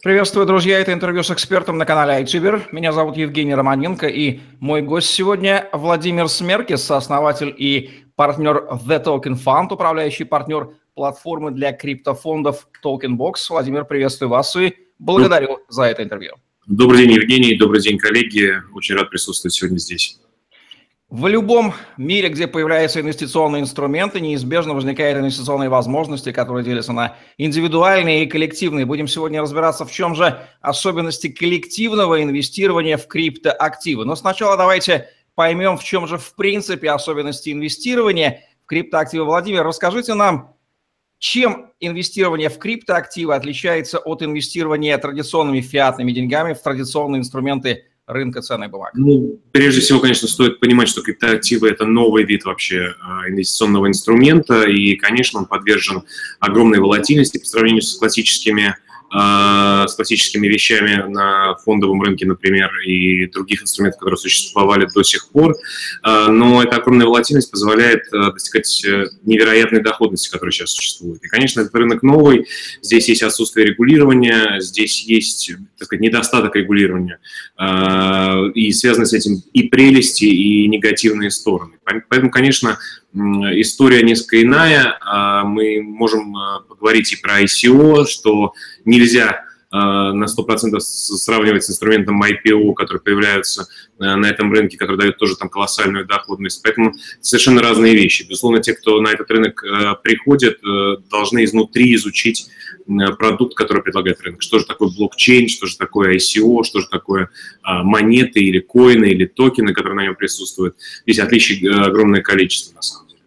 Приветствую, друзья. Это интервью с экспертом на канале iTuber. Меня зовут Евгений Романенко, и мой гость сегодня Владимир Смеркис, сооснователь и партнер The Token Fund, управляющий партнер платформы для криптофондов Tokenbox. Владимир, приветствую вас и благодарю за это интервью. Добрый день, Евгений. Добрый день, коллеги. Очень рад присутствовать сегодня здесь. В любом мире, где появляются инвестиционные инструменты, неизбежно возникают инвестиционные возможности, которые делятся на индивидуальные и коллективные. Будем сегодня разбираться, в чем же особенности коллективного инвестирования в криптоактивы. Но сначала давайте поймем, в чем же в принципе особенности инвестирования в криптоактивы. Владимир, расскажите нам, чем инвестирование в криптоактивы отличается от инвестирования традиционными фиатными деньгами в традиционные инструменты рынка ценных бумаг? Ну, прежде всего, конечно, стоит понимать, что криптоактивы – это новый вид вообще а, инвестиционного инструмента, и, конечно, он подвержен огромной волатильности по сравнению с классическими с классическими вещами на фондовом рынке, например, и других инструментов, которые существовали до сих пор. А, но эта огромная волатильность позволяет а, достигать э, невероятной доходности, которая сейчас существует. И, конечно, этот рынок новый, здесь есть отсутствие регулирования, здесь есть, так сказать, недостаток регулирования, и связаны с этим и прелести, и негативные стороны. Поэтому, конечно, история несколько иная. Мы можем поговорить и про ICO, что нельзя на 100% сравнивать с инструментом IPO, который появляются э, на этом рынке, который дает тоже там колоссальную доходность. Поэтому совершенно разные вещи. Безусловно, те, кто на этот рынок э, приходит, должны изнутри изучить продукт, который предлагает рынок. Что же такое блокчейн, что же такое ICO, что же такое монеты или коины или токены, которые на нем присутствуют. Здесь отличий огромное количество на самом деле.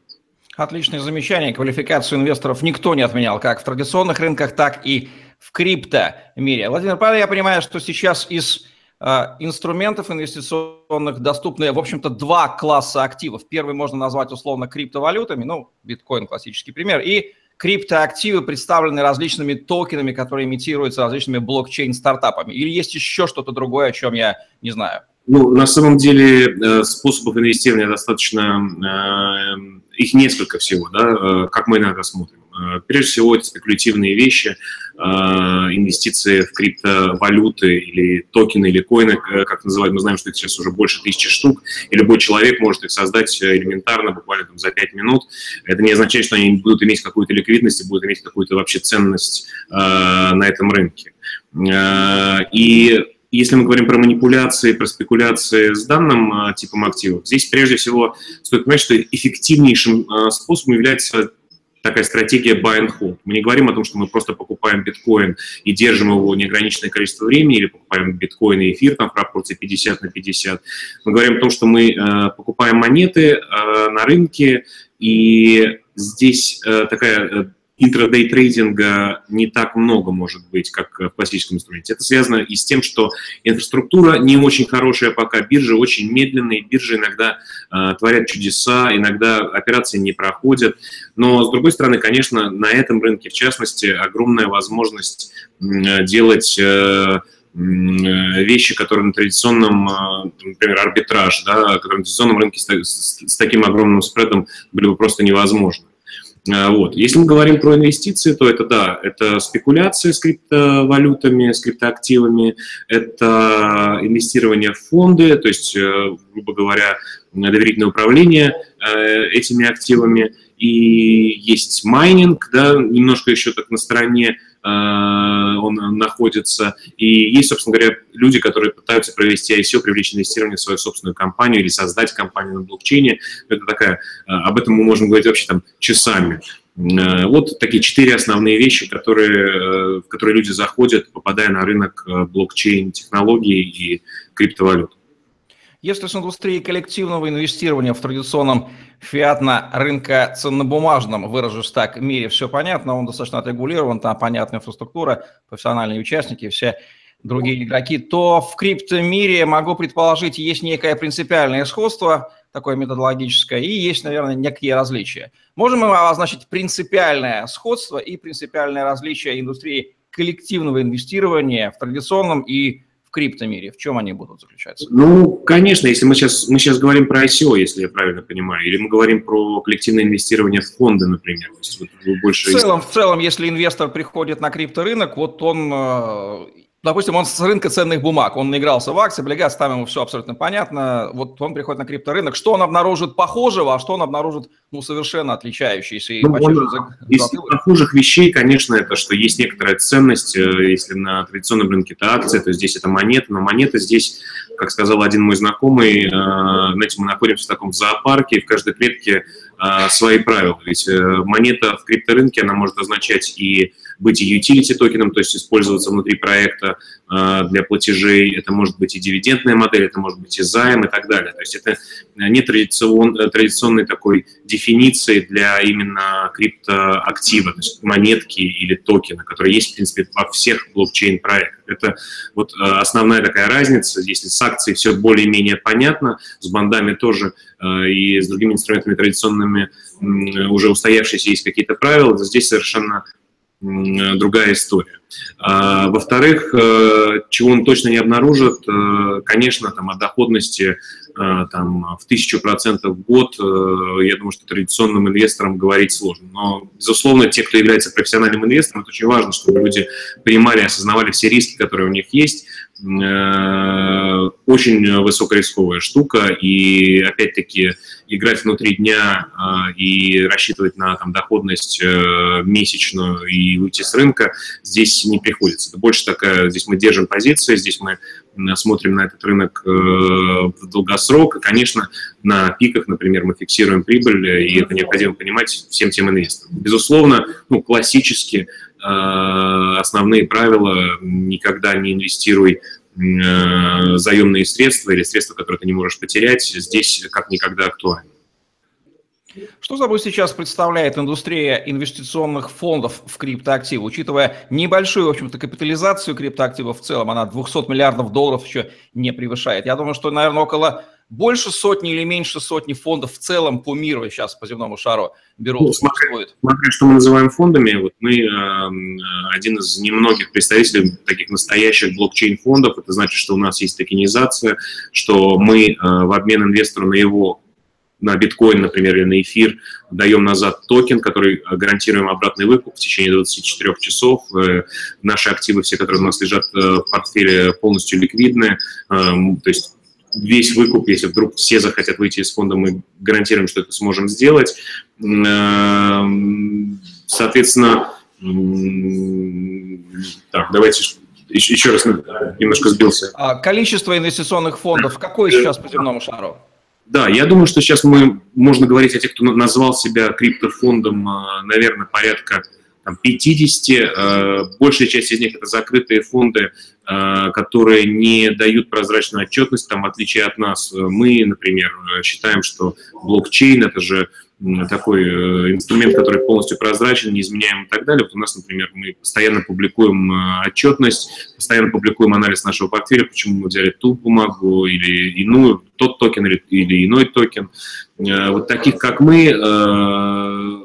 Отличное замечание. Квалификацию инвесторов никто не отменял, как в традиционных рынках, так и в крипто-мире. Владимир Павел, я понимаю, что сейчас из э, инструментов инвестиционных доступны, в общем-то, два класса активов. Первый можно назвать условно криптовалютами, ну, биткоин классический пример, и криптоактивы представлены различными токенами, которые имитируются различными блокчейн-стартапами. Или есть еще что-то другое, о чем я не знаю? Ну, на самом деле э, способов инвестирования достаточно, э, их несколько всего, да, как мы иногда смотрим. Э, прежде всего, это спекулятивные вещи, э, инвестиции в криптовалюты или токены, или коины, э, как называют. Мы знаем, что их сейчас уже больше тысячи штук, и любой человек может их создать элементарно, буквально там, за 5 минут. Это не означает, что они будут иметь какую-то ликвидность и будут иметь какую-то вообще ценность на этом рынке. И если мы говорим про манипуляции, про спекуляции с данным типом активов, здесь прежде всего стоит понимать, что эффективнейшим способом является такая стратегия buy and hold. Мы не говорим о том, что мы просто покупаем биткоин и держим его неограниченное количество времени, или покупаем биткоин и эфир там, в пропорции 50 на 50. Мы говорим о том, что мы э, покупаем монеты э, на рынке, и здесь э, такая э, интрадей трейдинга не так много может быть, как в классическом инструменте. Это связано и с тем, что инфраструктура не очень хорошая пока, биржи очень медленные, биржи иногда э, творят чудеса, иногда операции не проходят. Но, с другой стороны, конечно, на этом рынке, в частности, огромная возможность э, делать... Э, вещи, которые на традиционном, например, арбитраж, да, которые на традиционном рынке с, с, с таким огромным спредом были бы просто невозможны. А, вот. Если мы говорим про инвестиции, то это да, это спекуляция с криптовалютами, с криптоактивами, это инвестирование в фонды, то есть, э, грубо говоря, доверительное управление э, этими активами, и есть майнинг, да, немножко еще так на стороне э, он находится. И есть, собственно говоря, люди, которые пытаются провести ICO, привлечь инвестирование в свою собственную компанию или создать компанию на блокчейне. Это такая, э, об этом мы можем говорить вообще там часами. Э, вот такие четыре основные вещи, которые, в которые люди заходят, попадая на рынок блокчейн-технологий и криптовалют. Если с индустрией коллективного инвестирования в традиционном фиатно-рынка ценнобумажном, выражусь так, мире все понятно, он достаточно отрегулирован, там понятная инфраструктура, профессиональные участники, все другие игроки, то в криптомире, могу предположить, есть некое принципиальное сходство, такое методологическое, и есть, наверное, некие различия. Можем мы обозначить принципиальное сходство и принципиальное различие индустрии коллективного инвестирования в традиционном и в криптомире? В чем они будут заключаться? Ну, конечно, если мы сейчас, мы сейчас говорим про ICO, если я правильно понимаю, или мы говорим про коллективное инвестирование в фонды, например. То есть, вот, больше... в, целом, в целом, если инвестор приходит на крипторынок, вот он э, допустим, он с рынка ценных бумаг, он наигрался в акции, облигации, там ему все абсолютно понятно. Вот он приходит на крипторынок, что он обнаружит похожего, а что он обнаружит, ну, совершенно отличающийся. Ну, он, из похожих вещей, конечно, это, что есть некоторая ценность, э, если на традиционном рынке это акции, то здесь это монеты, но монеты здесь, как сказал один мой знакомый, э, знаете, мы находимся в таком зоопарке, и в каждой клетке э, свои правила. Ведь монета в крипторынке, она может означать и быть и utility токеном, то есть использоваться внутри проекта э, для платежей, это может быть и дивидендная модель, это может быть и займ и так далее. То есть это не традицион, традиционной такой дефиниции для именно криптоактива, то есть монетки или токена, которые есть, в принципе, во всех блокчейн-проектах. Это вот э, основная такая разница. Если с акцией все более-менее понятно, с бандами тоже э, и с другими инструментами традиционными уже устоявшиеся есть какие-то правила, то здесь совершенно другая история. А, во-вторых, э, чего он точно не обнаружит, э, конечно, там, о доходности э, там, в тысячу процентов в год, я думаю, что традиционным инвесторам говорить сложно. Но, безусловно, те, кто является профессиональным инвестором, это очень важно, чтобы люди понимали, осознавали все риски, которые у них есть. Очень высокорисковая штука, и, опять-таки, играть внутри дня и рассчитывать на там, доходность месячную и уйти с рынка, здесь не приходится. Это больше такая, здесь мы держим позиции, здесь мы смотрим на этот рынок э, в долгосрок. И, конечно, на пиках, например, мы фиксируем прибыль, и это необходимо понимать всем тем инвесторам. Безусловно, ну, классически э, основные правила – никогда не инвестируй э, заемные средства или средства, которые ты не можешь потерять, здесь как никогда актуальны. Что собой сейчас представляет индустрия инвестиционных фондов в криптоактивы, учитывая небольшую, в общем-то, капитализацию криптоактивов в целом, она 200 миллиардов долларов еще не превышает. Я думаю, что, наверное, около больше сотни или меньше сотни фондов в целом по миру сейчас по земному шару берут. Ну, смотря, смотря, что мы называем фондами, вот мы э, один из немногих представителей таких настоящих блокчейн-фондов. Это значит, что у нас есть токенизация, что мы э, в обмен инвестору на его на биткоин, например, или на эфир, даем назад токен, который гарантируем обратный выкуп в течение 24 часов. Э, наши активы, все, которые у нас лежат э, в портфеле, полностью ликвидны. Эм, то есть весь выкуп, если вдруг все захотят выйти из фонда, мы гарантируем, что это сможем сделать. Эм, соответственно, так, давайте еще, еще раз немножко сбился. А количество инвестиционных фондов какое сейчас по земному шару? Да, я думаю, что сейчас мы, можно говорить о тех, кто назвал себя криптофондом, а, наверное, порядка там, 50. А, большая часть из них это закрытые фонды, а, которые не дают прозрачную отчетность, там, в отличие от нас. Мы, например, считаем, что блокчейн – это же такой э, инструмент, который полностью прозрачен, неизменяем и так далее. Вот у нас, например, мы постоянно публикуем э, отчетность, постоянно публикуем анализ нашего портфеля, почему мы взяли ту бумагу или иную, тот токен или, или иной токен. Э, вот таких, как мы,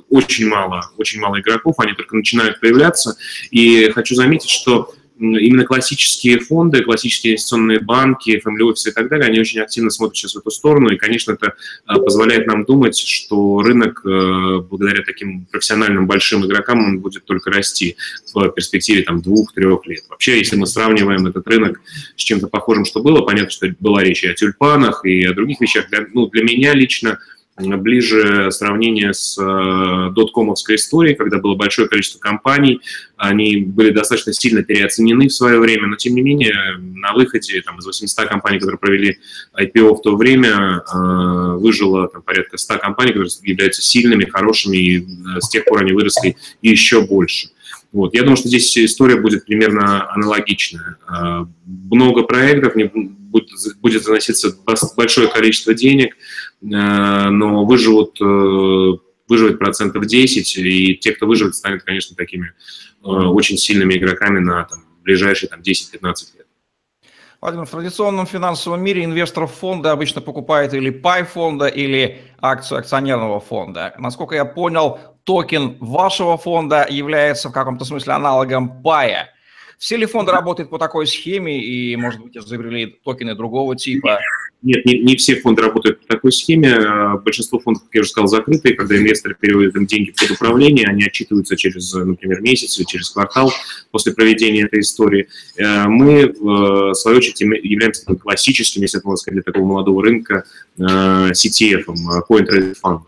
очень мало, очень мало игроков, они только начинают появляться. И хочу заметить, что именно классические фонды, классические инвестиционные банки, family офисы и так далее, они очень активно смотрят сейчас в эту сторону, и, конечно, это а, позволяет нам думать, что рынок э, благодаря таким профессиональным большим игрокам он будет только расти в перспективе там двух-трех лет. Вообще, если мы сравниваем этот рынок с чем-то похожим, что было, понятно, что была речь и о тюльпанах, и о других вещах. Для, ну, для меня лично ближе сравнение с э, доткомовской историей, когда было большое количество компаний, они были достаточно сильно переоценены в свое время, но тем не менее на выходе там, из 800 компаний, которые провели IPO в то время, э, выжило там, порядка 100 компаний, которые являются сильными, хорошими, и э, с тех пор они выросли еще больше. Вот. Я думаю, что здесь история будет примерно аналогичная. Много проектов, будет, заноситься большое количество денег, но выживут, э, выживет процентов 10, и те, кто выживет, станут, конечно, такими э, очень сильными игроками на там, ближайшие там, 10-15 лет. Владимир, в традиционном финансовом мире инвестор фонда обычно покупает или пай фонда, или акцию акционерного фонда. Насколько я понял, токен вашего фонда является в каком-то смысле аналогом пая. Все ли фонды работают по такой схеме и, может быть, изобрели токены другого типа? Нет, не, не все фонды работают по такой схеме. А, большинство фондов, как я уже сказал, закрыты. Когда инвесторы переводят им деньги под управление, они отчитываются через, например, месяц или через квартал после проведения этой истории. Э, мы, в свою очередь, являемся классическим, если это можно сказать, для такого молодого рынка, CTF, э, Coin Trade Fund.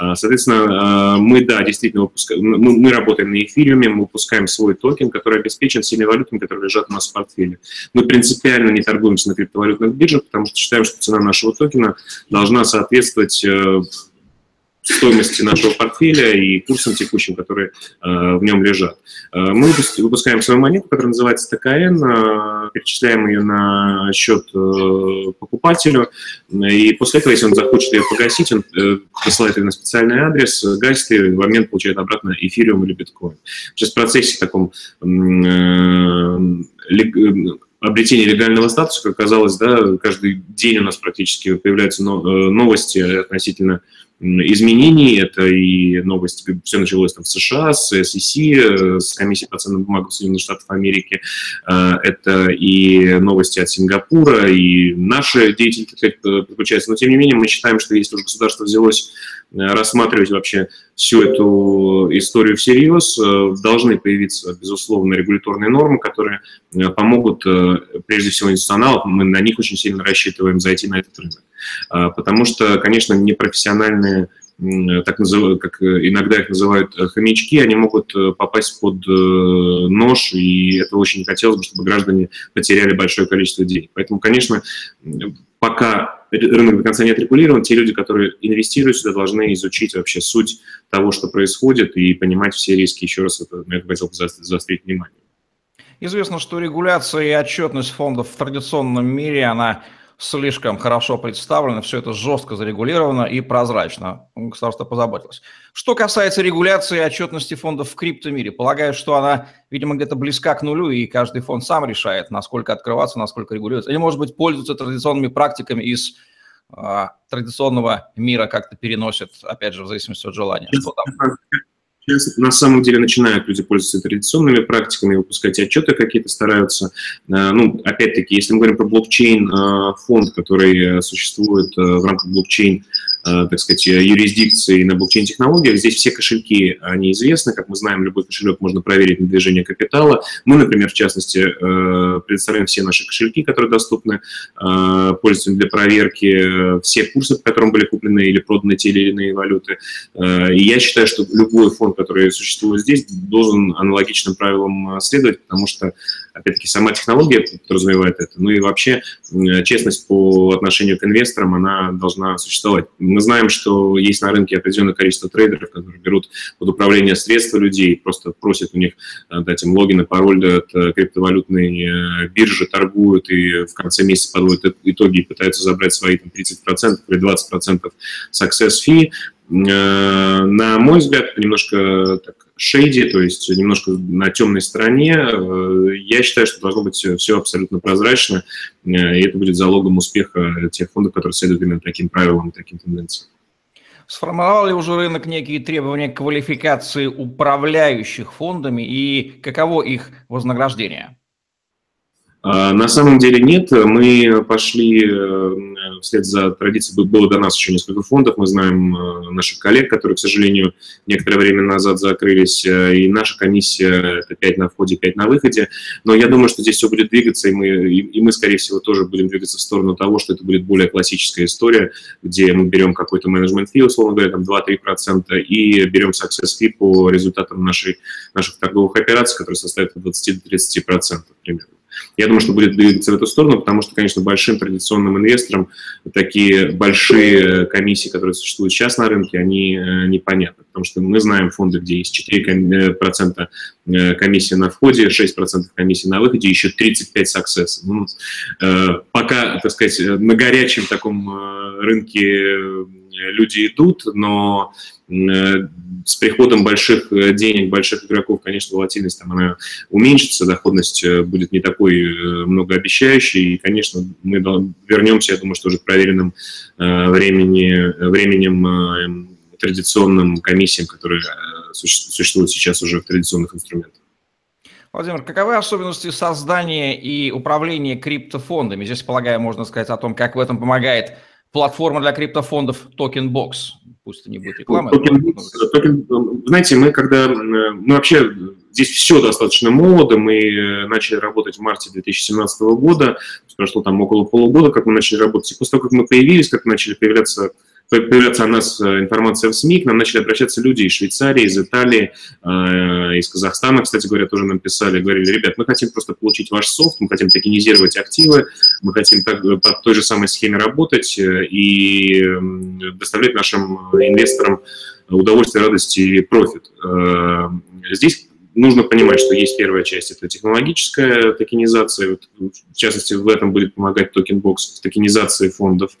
Э, соответственно, мы, да, действительно выпускаем, мы, мы работаем на эфириуме, мы выпускаем свой токен, который обеспечен всеми валютами, которые лежат у нас в портфеле. Мы принципиально не торгуемся на криптовалютных биржах, потому что считаем, что цена нашего токена должна соответствовать э, стоимости нашего портфеля и курсам текущим, которые э, в нем лежат. Э, мы выпускаем свою монету, которая называется ТКН, э, перечисляем ее на счет э, покупателю, и после этого, если он захочет ее погасить, он э, посылает ее на специальный адрес, гасит ее, и в момент получает обратно эфириум или биткоин. Сейчас в процессе таком э, обретения легального статуса, как оказалось, да, каждый день у нас практически появляются э, новости относительно изменений. Это и новости, все началось там в США, с SEC, э, с комиссией по ценным бумагам Соединенных Штатов Америки. Э, это и новости от Сингапура, и наши деятели подключаются. Но, тем не менее, мы считаем, что если уже государство взялось рассматривать вообще всю эту историю всерьез, должны появиться, безусловно, регуляторные нормы, которые помогут, прежде всего, институционалам, мы на них очень сильно рассчитываем зайти на этот рынок. А, потому что, конечно, непрофессиональные так называют, как иногда их называют э, хомячки, они могут э, попасть под э, нож, и это очень не хотелось бы, чтобы граждане потеряли большое количество денег. Поэтому, конечно, пока рынок до конца не отрегулирован, те люди, которые инвестируют сюда, должны изучить вообще суть того, что происходит, и понимать все риски. Еще раз это, на это хотел бы заострить внимание. Известно, что регуляция и отчетность фондов в традиционном мире, она слишком хорошо представлено, все это жестко зарегулировано и прозрачно. Государство позаботилось. Что касается регуляции и отчетности фондов в криптомире, полагаю, что она, видимо, где-то близка к нулю, и каждый фонд сам решает, насколько открываться, насколько регулироваться. Или, может быть, пользуются традиционными практиками из а, традиционного мира, как-то переносят, опять же, в зависимости от желания. Что там? Сейчас на самом деле начинают люди пользоваться традиционными практиками, выпускать отчеты какие-то стараются. Э, ну, опять-таки, если мы говорим про блокчейн-фонд, э, который существует э, в рамках блокчейн так сказать, юрисдикции на блокчейн-технологиях. Здесь все кошельки, они известны. Как мы знаем, любой кошелек можно проверить на движение капитала. Мы, например, в частности, предоставляем все наши кошельки, которые доступны пользователям для проверки, все курсы, по которым были куплены или проданы те или иные валюты. И я считаю, что любой фонд, который существует здесь, должен аналогичным правилам следовать, потому что опять-таки, сама технология подразумевает это, ну и вообще честность по отношению к инвесторам, она должна существовать. Мы знаем, что есть на рынке определенное количество трейдеров, которые берут под управление средства людей, просто просят у них э, дать им логин и пароль от э, криптовалютной э, биржи, торгуют и в конце месяца подводят итоги и пытаются забрать свои там, 30% или 20% success fee. На мой взгляд, немножко так шейди, то есть немножко на темной стороне. Э, я считаю, что должно быть все абсолютно прозрачно, э, и это будет залогом успеха тех фондов, которые следуют именно таким правилам, таким тенденциям. Сформировал ли уже рынок некие требования к квалификации управляющих фондами и каково их вознаграждение? А, на самом деле нет. Мы пошли э, вслед за традицией. Было до нас еще несколько фондов. Мы знаем э, наших коллег, которые, к сожалению, некоторое время назад закрылись. Э, и наша комиссия – это 5 на входе, 5 на выходе. Но я думаю, что здесь все будет двигаться, и мы, и мы, скорее всего, тоже будем двигаться в сторону того, что это будет более классическая история, где мы берем какой-то менеджмент фи, условно говоря, там 2-3%, и берем success fee по результатам нашей, наших торговых операций, которые составят от 20 до 30% примерно. Я думаю, что будет двигаться в эту сторону, потому что, конечно, большим традиционным инвесторам такие большие комиссии, которые существуют сейчас на рынке, они э, непонятны. Потому что мы знаем фонды, где есть 4% э, э, комиссии на входе, 6% комиссии на выходе, еще 35 success. Ну, пока, так сказать, на горячем таком рынке люди идут, но с приходом больших э, денег, больших игроков, конечно, волатильность там она уменьшится, доходность э, будет не такой многообещающей, и, конечно, мы вернемся, я думаю, что уже к проверенным времени, временем традиционным комиссиям, которые существуют сейчас уже в традиционных инструментах. Владимир, каковы особенности создания и управления криптофондами? Здесь, полагаю, можно сказать о том, как в этом помогает платформа для криптофондов TokenBox. Пусть не будет реклама. Token, токен, знаете, мы когда... Мы вообще... Здесь все достаточно молодо. Мы э, начали работать в марте 2017 года. Прошло там около полугода, как мы начали работать. И после того, как мы появились, как начали появляться появляться о нас э, информация в СМИ, к нам начали обращаться люди из Швейцарии, из Италии, э, из Казахстана, кстати говоря, тоже нам писали, говорили, ребят, мы хотим просто получить ваш софт, мы хотим токенизировать активы, мы хотим так, э, по той же самой схеме работать и доставлять нашим инвесторам удовольствие, радость и профит. Здесь нужно понимать, что есть первая часть, это технологическая токенизация, в частности, в этом будет помогать TokenBox в токенизации фондов.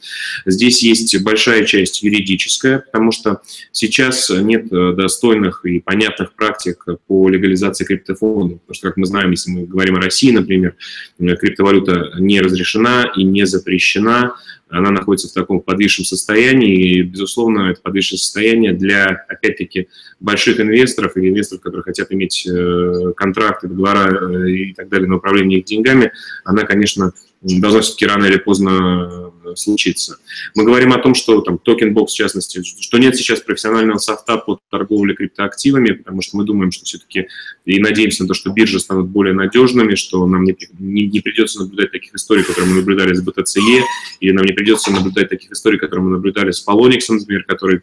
Здесь есть большая часть юридическая, потому что сейчас нет э, достойных и понятных практик по легализации криптофондов, потому что, как мы знаем, если мы говорим о России, например, э, криптовалюта не разрешена и не запрещена, она находится в таком подвисшем состоянии, и, безусловно, это подвисшее состояние для, опять-таки, больших инвесторов или инвесторов, которые хотят иметь э, контракты, договора э, и так далее на управление их деньгами, она, конечно, должна все-таки рано или поздно э, случиться. Мы говорим о том, что там TokenBox, в частности, что нет сейчас профессионального софта по торговле криптоактивами, потому что мы думаем, что все-таки и надеемся на то, что биржи станут более надежными, что нам не, не, не придется наблюдать таких историй, которые мы наблюдали с BTC-e, или нам не придется наблюдать таких историй, которые мы наблюдали с Poloniex, например, который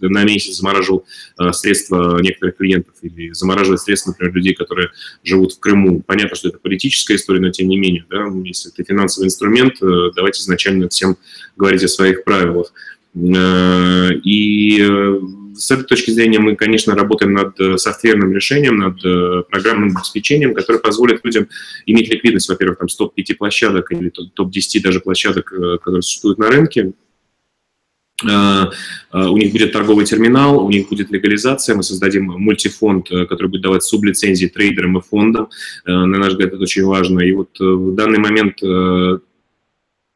на месяц замораживал э, средства некоторых клиентов или замораживает средства, например, людей, которые живут в Крыму. Понятно, что это политическая история, но тем не менее, да, если это финансовый инструмент, э, давайте изначально всем говорить о своих правилах. Э, и с этой точки зрения мы, конечно, работаем над софтверным решением, над программным обеспечением, которое позволит людям иметь ликвидность, во-первых, там, с топ-5 площадок или топ-10 даже площадок, которые существуют на рынке, Э, э, у них будет торговый терминал, у них будет легализация, мы создадим мультифонд, э, который будет давать сублицензии трейдерам и фондам. На наш взгляд, это очень важно. И вот в данный момент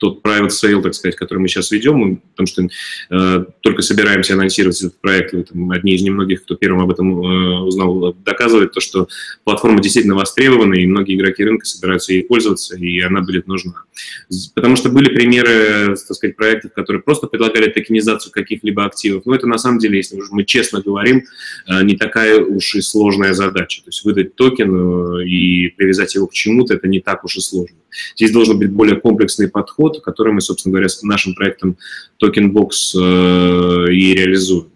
тот private sale, так сказать, который мы сейчас ведем, потому что э, только собираемся анонсировать этот проект, вы одни из немногих, кто первым об этом э, узнал, доказывает то, что платформа действительно востребована, и многие игроки рынка собираются ей пользоваться, и она будет нужна. Потому что были примеры, так сказать, проектов, которые просто предлагали токенизацию каких-либо активов, но это на самом деле, если мы честно говорим, э, не такая уж и сложная задача. То есть выдать токен э, и привязать его к чему-то, это не так уж и сложно. Здесь должен быть более комплексный подход, который мы, собственно говоря, с нашим проектом TokenBox э, и реализуем.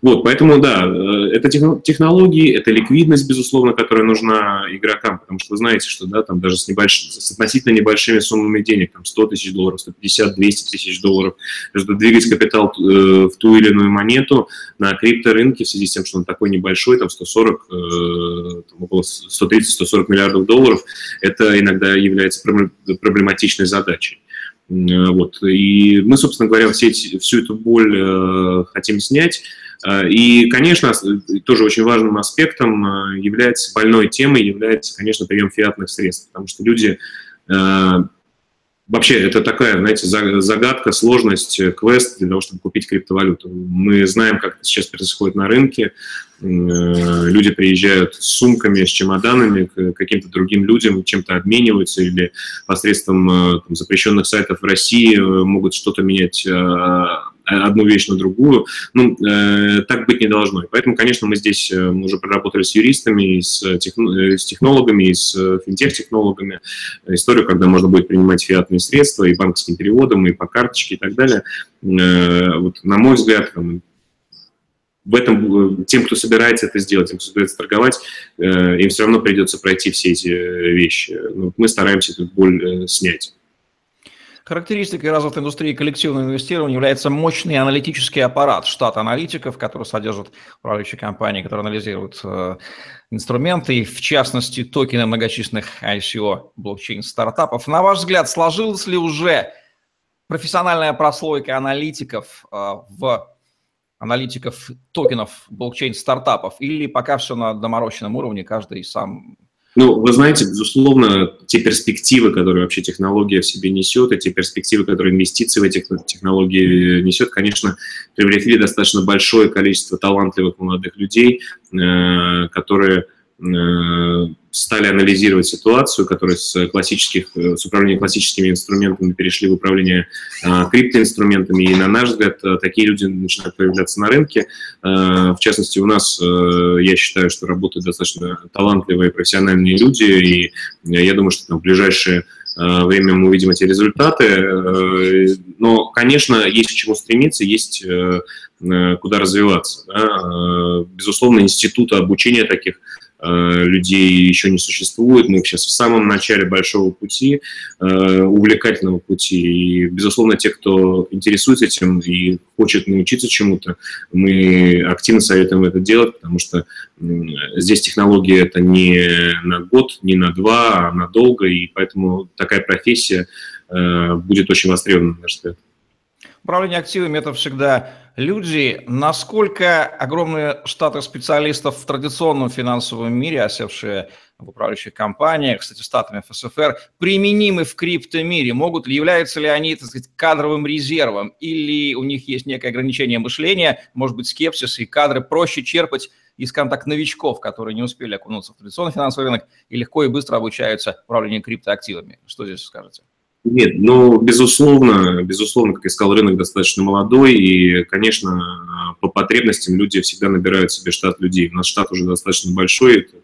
Вот, поэтому, да, э, это технологии, это ликвидность, безусловно, которая нужна игрокам, потому что вы знаете, что, да, там даже с, небольш... с относительно небольшими суммами денег, там 100 тысяч долларов, 150, 200 тысяч долларов, чтобы двигать капитал э, в ту или иную монету на крипторынке в связи с тем, что он такой небольшой, там 140, э, там, около 130-140 миллиардов долларов, это иногда является проблематичной задачей. Вот. И мы, собственно говоря, все эти, всю эту боль э, хотим снять. Э, и, конечно, тоже очень важным аспектом э, является, больной темой является, конечно, прием фиатных средств, потому что люди Вообще, это такая, знаете, загадка, сложность, квест для того, чтобы купить криптовалюту. Мы знаем, как это сейчас происходит на рынке. Люди приезжают с сумками, с чемоданами к каким-то другим людям, чем-то обмениваются или посредством там, запрещенных сайтов в России могут что-то менять одну вещь на другую. Ну, э, так быть не должно. И поэтому, конечно, мы здесь э, мы уже проработали с юристами, и с, техно, э, с технологами, и с э, финтех-технологами историю, когда можно будет принимать фиатные средства и банковским переводом, и по карточке и так далее. Э, вот, на мой взгляд, там, в этом тем, кто собирается это сделать, тем, кто собирается торговать, им все равно придется пройти все эти вещи. Ну, мы стараемся эту боль снять. Характеристикой развитой индустрии коллективного инвестирования является мощный аналитический аппарат, штат аналитиков, который содержит управляющие компании, которые анализируют э, инструменты, и в частности токены многочисленных ICO блокчейн-стартапов. На ваш взгляд, сложилась ли уже профессиональная прослойка аналитиков э, в аналитиков токенов блокчейн-стартапов, или пока все на доморощенном уровне, каждый сам ну, вы знаете, безусловно, те перспективы, которые вообще технология в себе несет, и те перспективы, которые инвестиции в эти технологии несет, конечно, привлекли достаточно большое количество талантливых молодых людей, э, которые стали анализировать ситуацию, которые с классических, с управления классическими инструментами перешли в управление криптоинструментами. И, на наш взгляд, такие люди начинают появляться на рынке. В частности, у нас, я считаю, что работают достаточно талантливые профессиональные люди, и я думаю, что там, в ближайшие Э, время мы увидим эти результаты. Э, но, конечно, есть к чему стремиться, есть э, куда развиваться. Безусловно, института обучения таких Э, людей еще не существует. Мы сейчас в самом начале большого пути, э, увлекательного пути. И, безусловно, те, кто интересуется этим и хочет научиться чему-то, мы активно советуем это делать, потому что здесь технология это не на год, не на два, а надолго, и поэтому такая профессия э, будет очень востребована, на наш взгляд. Управление активами – это всегда люди. Насколько огромные штаты специалистов в традиционном финансовом мире, осевшие в управляющих компаниях, кстати, штатами ФСФР, применимы в криптомире? Могут ли, являются ли они, так сказать, кадровым резервом? Или у них есть некое ограничение мышления, может быть, скепсис, и кадры проще черпать из, скажем так, новичков, которые не успели окунуться в традиционный финансовый рынок и легко и быстро обучаются управлению криптоактивами? Что здесь скажете? Нет, ну, безусловно, безусловно, как я сказал, рынок достаточно молодой, и, конечно, по потребностям люди всегда набирают себе штат людей. У нас штат уже достаточно большой, это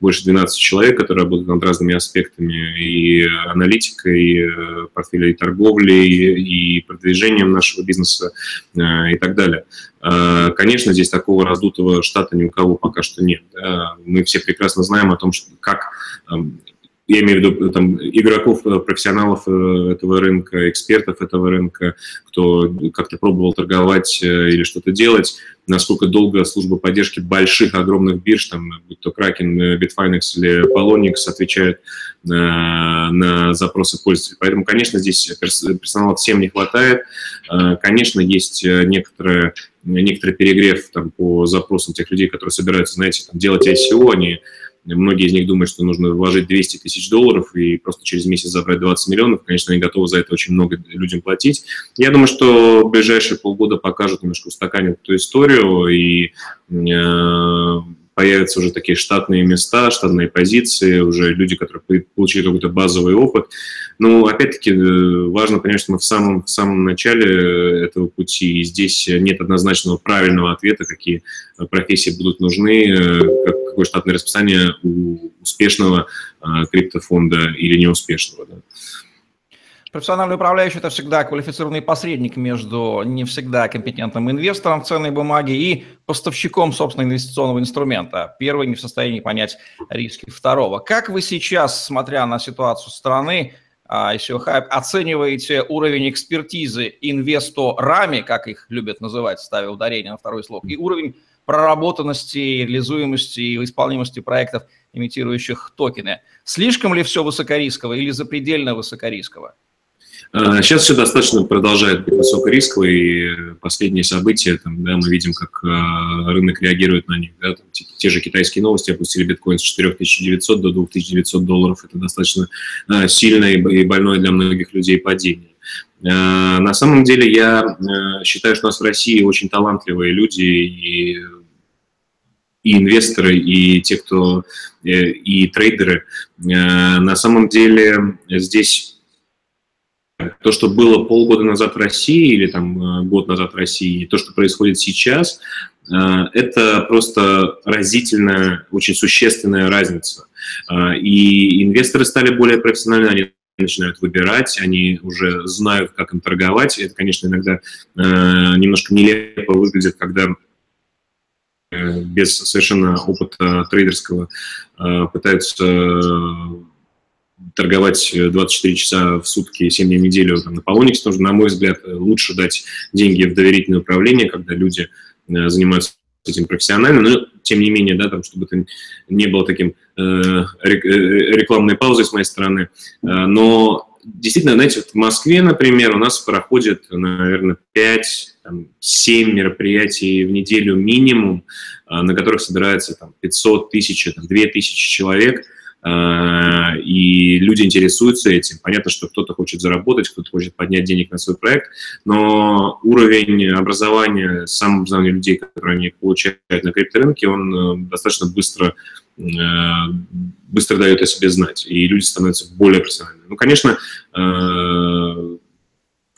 больше 12 человек, которые работают над разными аспектами, и аналитикой, и э, портфеля, и торговли, и продвижением нашего бизнеса, э, и так далее. Э, конечно, здесь такого раздутого штата ни у кого пока что нет. Мы все прекрасно знаем о том, что как эм, я имею в виду там, игроков, э, профессионалов э, этого рынка, экспертов этого рынка, кто как-то пробовал торговать э, или что-то делать, насколько долго служба поддержки больших, огромных бирж, там, будь то Kraken, Bitfinex или Polonix, отвечает на, на запросы пользователей. Поэтому, конечно, здесь персонала всем не хватает. Конечно, есть некоторые некоторый перегрев там, по запросам тех людей, которые собираются, знаете, там, делать ICO, они Многие из них думают, что нужно вложить 200 тысяч долларов и просто через месяц забрать 20 миллионов. Конечно, они готовы за это очень много людям платить. Я думаю, что ближайшие полгода покажут немножко устаканить эту историю, и э, появятся уже такие штатные места, штатные позиции, уже люди, которые получили какой-то базовый опыт. Но, опять-таки, э, важно понять, что мы в самом, в самом начале этого пути, и здесь нет однозначного правильного ответа, какие профессии будут нужны, э, какое штатное расписание у успешного э, криптофонда или неуспешного. Да. Профессиональный управляющий – это всегда квалифицированный посредник между не всегда компетентным инвестором в ценной бумаге и поставщиком собственного инвестиционного инструмента. Первый не в состоянии понять риски второго. Как вы сейчас, смотря на ситуацию страны, ICO а, Hype, оцениваете уровень экспертизы инвесторами, как их любят называть, ставя ударение на второй слог, и уровень проработанности, реализуемости и исполнимости проектов, имитирующих токены. Слишком ли все высокорисково или запредельно высокорисково? А, сейчас все достаточно продолжает быть высокорисково, и последние события, там, да, мы видим, как а, рынок реагирует на них. Да, там, те, те же китайские новости опустили биткоин с 4900 до 2900 долларов. Это достаточно а, сильное и больное для многих людей падение. На самом деле я считаю, что у нас в России очень талантливые люди и и инвесторы, и те, кто э, и трейдеры. На самом деле здесь то, что было полгода назад в России или там э, год назад в России, то, что происходит сейчас, э, это просто разительная, очень существенная разница. Э, и инвесторы стали более профессиональны, они начинают выбирать, они уже знают, как им торговать. Это, конечно, иногда немножко нелепо выглядит, когда без совершенно опыта трейдерского пытаются торговать 24 часа в сутки, 7 дней в неделю там, на Polonix, тоже, на мой взгляд, лучше дать деньги в доверительное управление, когда люди э, занимаются этим профессионально, но тем не менее, да, там, чтобы это не было таким э, э рекламной паузой с моей стороны. Э, но действительно, знаете, вот в Москве, например, у нас проходит, наверное, 5-7 мероприятий в неделю минимум, на которых собирается там, 500 тысяч, там, 2000 человек – Э, и люди интересуются этим. Понятно, что кто-то хочет заработать, кто-то хочет поднять денег на свой проект, но уровень образования, самообразования людей, которые они получают на крипторынке, он э, достаточно быстро быстро дает о себе знать, и люди становятся более профессиональными. Ну, конечно,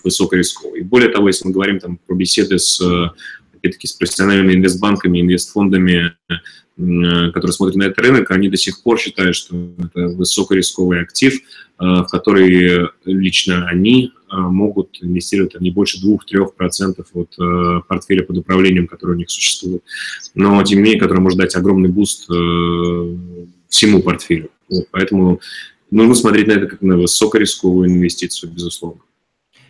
высокорисковый. И более того, если мы говорим там про беседы с, опять-таки, с профессиональными инвестбанками, инвестфондами, которые смотрят на этот рынок, они до сих пор считают, что это высокорисковый актив, в который лично они могут инвестировать не больше 2-3% от э, портфеля под управлением, который у них существует. Но, тем не менее, который может дать огромный boost э, всему портфелю. Поэтому нужно смотреть на это как на высокорисковую инвестицию, безусловно.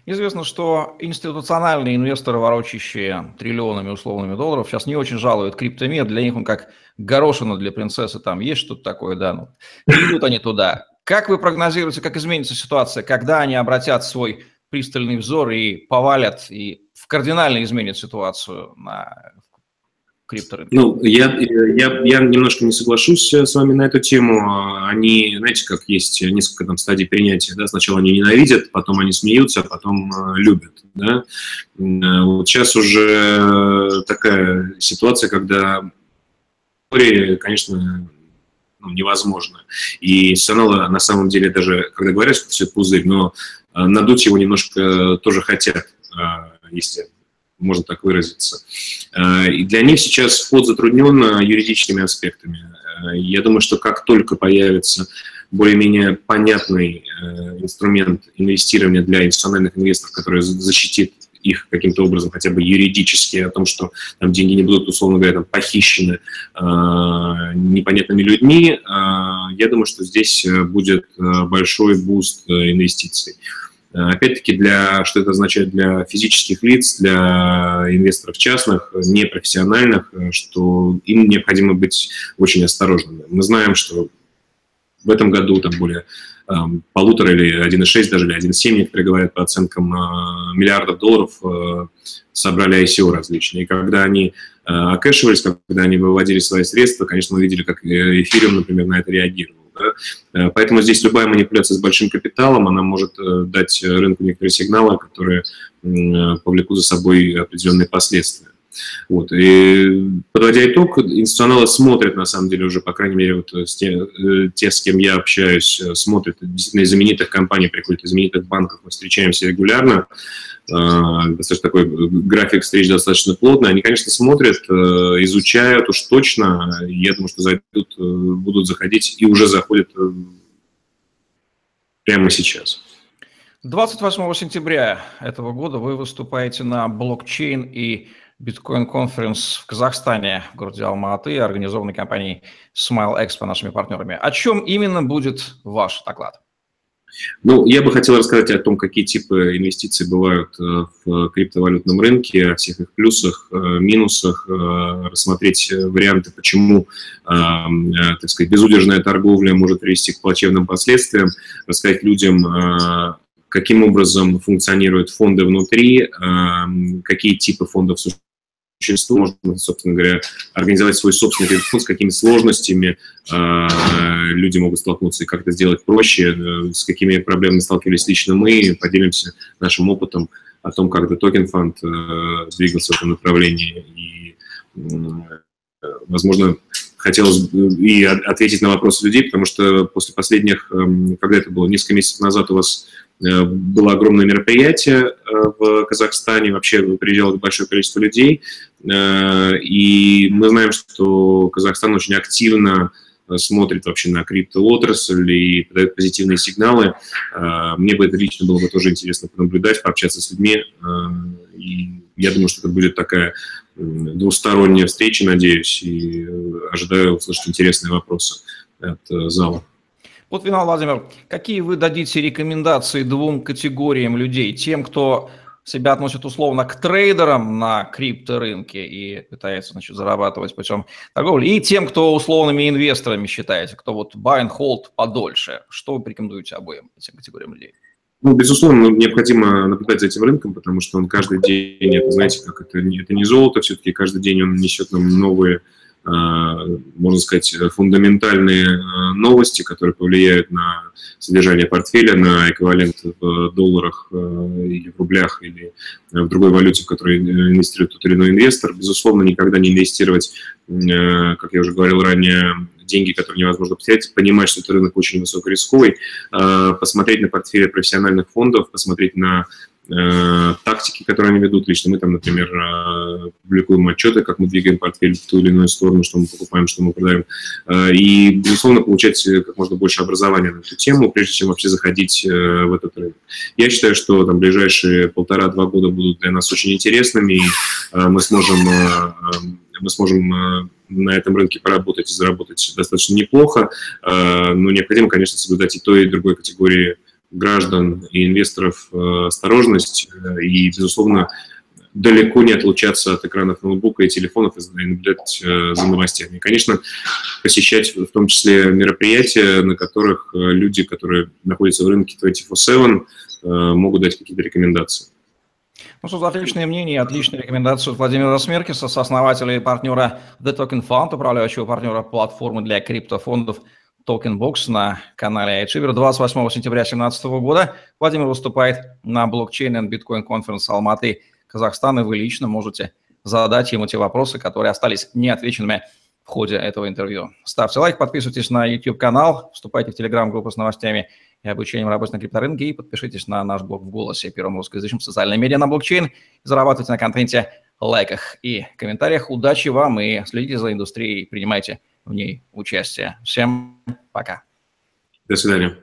Известно, что институциональные инвесторы, ворочащие триллионами условными долларов, сейчас не очень жалуют криптомир. Для них он как горошина для принцессы. Там есть что-то такое, да, ну, идут они туда. Как вы прогнозируете, как изменится ситуация, когда они обратят свой пристальный взор и повалят, и в кардинально изменит ситуацию на крипторынке? Ну, я, я, я немножко не соглашусь с вами на эту тему. Они, знаете, как есть несколько там стадий принятия. Да? Сначала они ненавидят, потом они смеются, а потом э, любят. Да? Э, вот сейчас уже такая ситуация, когда конечно, ну, невозможно. И институционалы на самом деле даже, когда говорят, что все это пузырь, но э, надуть его немножко тоже хотят, э, если можно так выразиться. Э, и для них сейчас вход затруднен юридическими аспектами. Я думаю, что как только появится более-менее понятный инструмент инвестирования для институциональных инвесторов, который защитит их каким-то образом хотя бы юридически о том, что там деньги не будут, условно говоря, там, похищены э, непонятными людьми, э, я думаю, что здесь э, будет э, большой boost э, инвестиций. Опять-таки, для, что это означает для физических лиц, для инвесторов частных, непрофессиональных, что им необходимо быть очень осторожными. Мы знаем, что в этом году там более полутора или 1,6 даже, или 1,7, некоторые говорят по оценкам а, миллиардов долларов э, собрали ICO различные. И когда они э, окэшивались, когда они выводили свои средства, конечно, мы видели, как эфириум, например, на это реагировал. Да? Э, поэтому здесь любая манипуляция с большим капиталом, она может дать рынку некоторые сигналы, которые повлекут за собой определенные последствия. Вот. И подводя итог, институционалы смотрят, на самом деле, уже, по крайней мере, вот э, те, э, те, с кем я общаюсь, э, смотрят. Действительно, из знаменитых компаний приходят, из знаменитых банков мы встречаемся регулярно. Достаточно такой график встреч достаточно плотный. Они, конечно, смотрят, изучают уж точно. Я думаю, что зайдут, будут заходить и уже заходят прямо сейчас. 28 сентября этого года вы выступаете на блокчейн и биткоин-конференс в Казахстане, в городе Алматы, организованной компанией Smile Expo, нашими партнерами. О чем именно будет ваш доклад? Ну, я бы хотел рассказать о том, какие типы инвестиций бывают э, в криптовалютном рынке, о всех их плюсах, э, минусах, э, рассмотреть варианты, почему, так сказать, безудержная торговля может привести к плачевным последствиям, рассказать людям, каким образом функционируют фонды внутри, какие типы фондов существует, можно, собственно говоря, организовать свой собственный фонд, с какими сложностями э, люди могут столкнуться и как это сделать проще, э, с какими проблемами сталкивались лично мы, поделимся нашим опытом о том, как The Token Fund э, двигался в этом направлении. И, э, возможно, хотелось и ответить на вопросы людей, потому что после последних, эм, когда это было, несколько месяцев назад у вас было огромное мероприятие э, в Казахстане, вообще приезжало большое количество людей, э, и мы знаем, что Казахстан очень активно смотрит вообще на криптоотрасль и подает позитивные сигналы. Мне бы это лично было бы тоже интересно понаблюдать, пообщаться с людьми. И я думаю, что это будет такая двусторонняя встреча, надеюсь, и ожидаю услышать интересные вопросы от зала. Вот, финал, Владимир, какие вы дадите рекомендации двум категориям людей? Тем, кто себя относит условно к трейдерам на крипторынке и пытается значит, зарабатывать путем торговли, и тем, кто условными инвесторами считается, кто вот buy and hold подольше. Что вы порекомендуете обоим этим категориям людей? Ну, безусловно, необходимо наблюдать за этим рынком, потому что он каждый день, это, знаете, как это, это не золото, все-таки каждый день он несет нам новые можно сказать, фундаментальные э, новости, которые повлияют на содержание портфеля, на эквивалент в долларах э, или в рублях, или в другой валюте, в которой инвестирует тот или иной инвестор. Безусловно, никогда не инвестировать, как я уже говорил ранее, деньги, которые невозможно потерять, понимать, что этот рынок очень высокорисковый, посмотреть на портфели профессиональных фондов, посмотреть на Э, тактики, которые они ведут. Лично мы там, например, э, публикуем отчеты, как мы двигаем портфель в ту или иную сторону, что мы покупаем, что мы продаем. Э, и, безусловно, получать как можно больше образования на эту тему, прежде чем вообще заходить в этот рынок. Я считаю, что там ближайшие полтора-два года будут для нас очень интересными, и мы сможем мы сможем на этом рынке поработать и заработать достаточно неплохо, но необходимо, конечно, соблюдать и той, и другой категории граждан и инвесторов э, осторожность э, и, безусловно, далеко не отлучаться от экранов ноутбука и телефонов и наблюдать э, за новостями. И, конечно, посещать в том числе мероприятия, на которых люди, которые находятся в рынке 24-7, могут дать какие-то рекомендации. Ну что, отличное мнение, отличные рекомендации от Владимира Смеркиса, сооснователя и партнера The Token Fund, управляющего партнера платформы для криптофондов Token Box на канале iChiver. 28 сентября 2017 года Владимир выступает на блокчейн и биткоин конференс Алматы, Казахстан, и вы лично можете задать ему те вопросы, которые остались неотвеченными в ходе этого интервью. Ставьте лайк, подписывайтесь на YouTube-канал, вступайте в Telegram-группу с новостями и обучением работы на крипторынке и подпишитесь на наш блог в голосе первым русскоязычным социальным медиа на блокчейн. Зарабатывайте на контенте, лайках и комментариях. Удачи вам и следите за индустрией, принимайте в ней участие. Всем пока. До свидания.